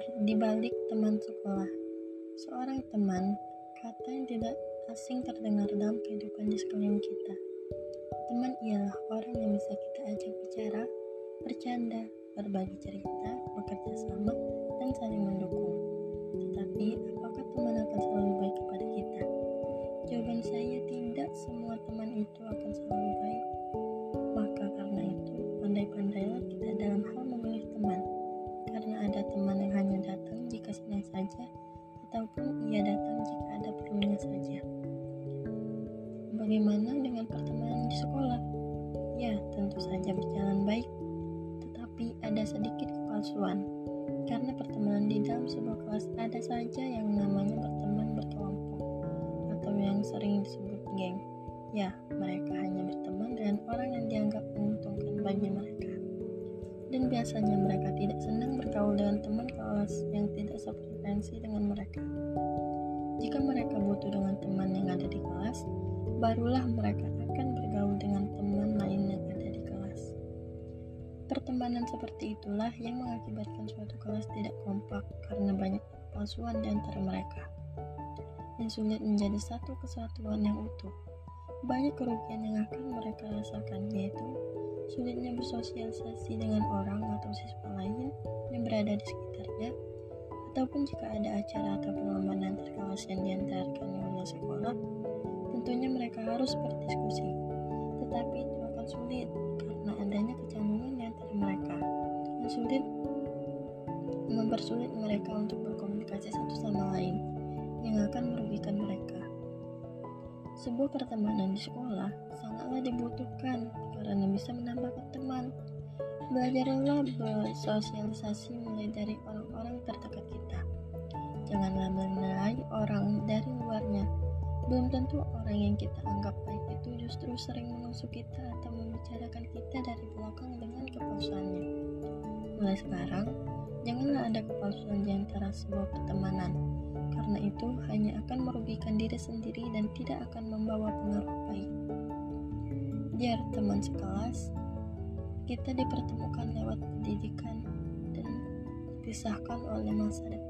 Di balik teman sekolah, seorang teman, kata yang tidak asing terdengar dalam kehidupan di sekeliling kita. Teman ialah orang yang bisa kita ajak bicara, bercanda, berbagi cerita, bekerja sama, dan saling mendukung. Tetapi, apakah teman akan selalu Karena ada teman yang hanya datang jika senang saja, ataupun ia datang jika ada perlunya saja. Bagaimana dengan pertemanan di sekolah? Ya, tentu saja berjalan baik, tetapi ada sedikit kepalsuan. Karena pertemanan di dalam sebuah kelas ada saja yang namanya berteman berkelompok atau yang sering disebut geng. Ya, mereka hanya berteman dengan orang yang dianggap menguntungkan bagi mereka. Dan biasanya mereka tidak senang bergaul dengan teman kelas yang tidak sefrekuensi dengan mereka. Jika mereka butuh dengan teman yang ada di kelas, barulah mereka akan bergaul dengan teman lain yang ada di kelas. Pertemanan seperti itulah yang mengakibatkan suatu kelas tidak kompak karena banyak palsuan di antara mereka dan sulit menjadi satu kesatuan yang utuh. Banyak kerugian yang akan mereka rasakan yaitu sulitnya bersosialisasi dengan orang atau siswa lain yang berada di sekitarnya ataupun jika ada acara atau perlombaan antar kelas yang diantarkan oleh sekolah tentunya mereka harus berdiskusi tetapi itu akan sulit karena adanya kecanggungan di antara mereka dan sulit mempersulit mereka untuk berkomunikasi satu sama lain yang akan merugikan mereka. Sebuah pertemanan di sekolah sangatlah dibutuhkan karena bisa menambah teman. Belajarlah bersosialisasi mulai dari orang-orang terdekat kita. Janganlah menilai orang dari luarnya. Belum tentu orang yang kita anggap baik itu justru sering menusuk kita atau membicarakan kita dari belakang dengan kepalsuannya. Mulai sekarang, janganlah ada kepalsuan di antara sebuah pertemanan, karena itu hanya akan merugikan diri sendiri dan tidak akan membawa pengaruh baik. Biar teman sekelas, kita dipertemukan lewat pendidikan dan dipisahkan oleh masa depan.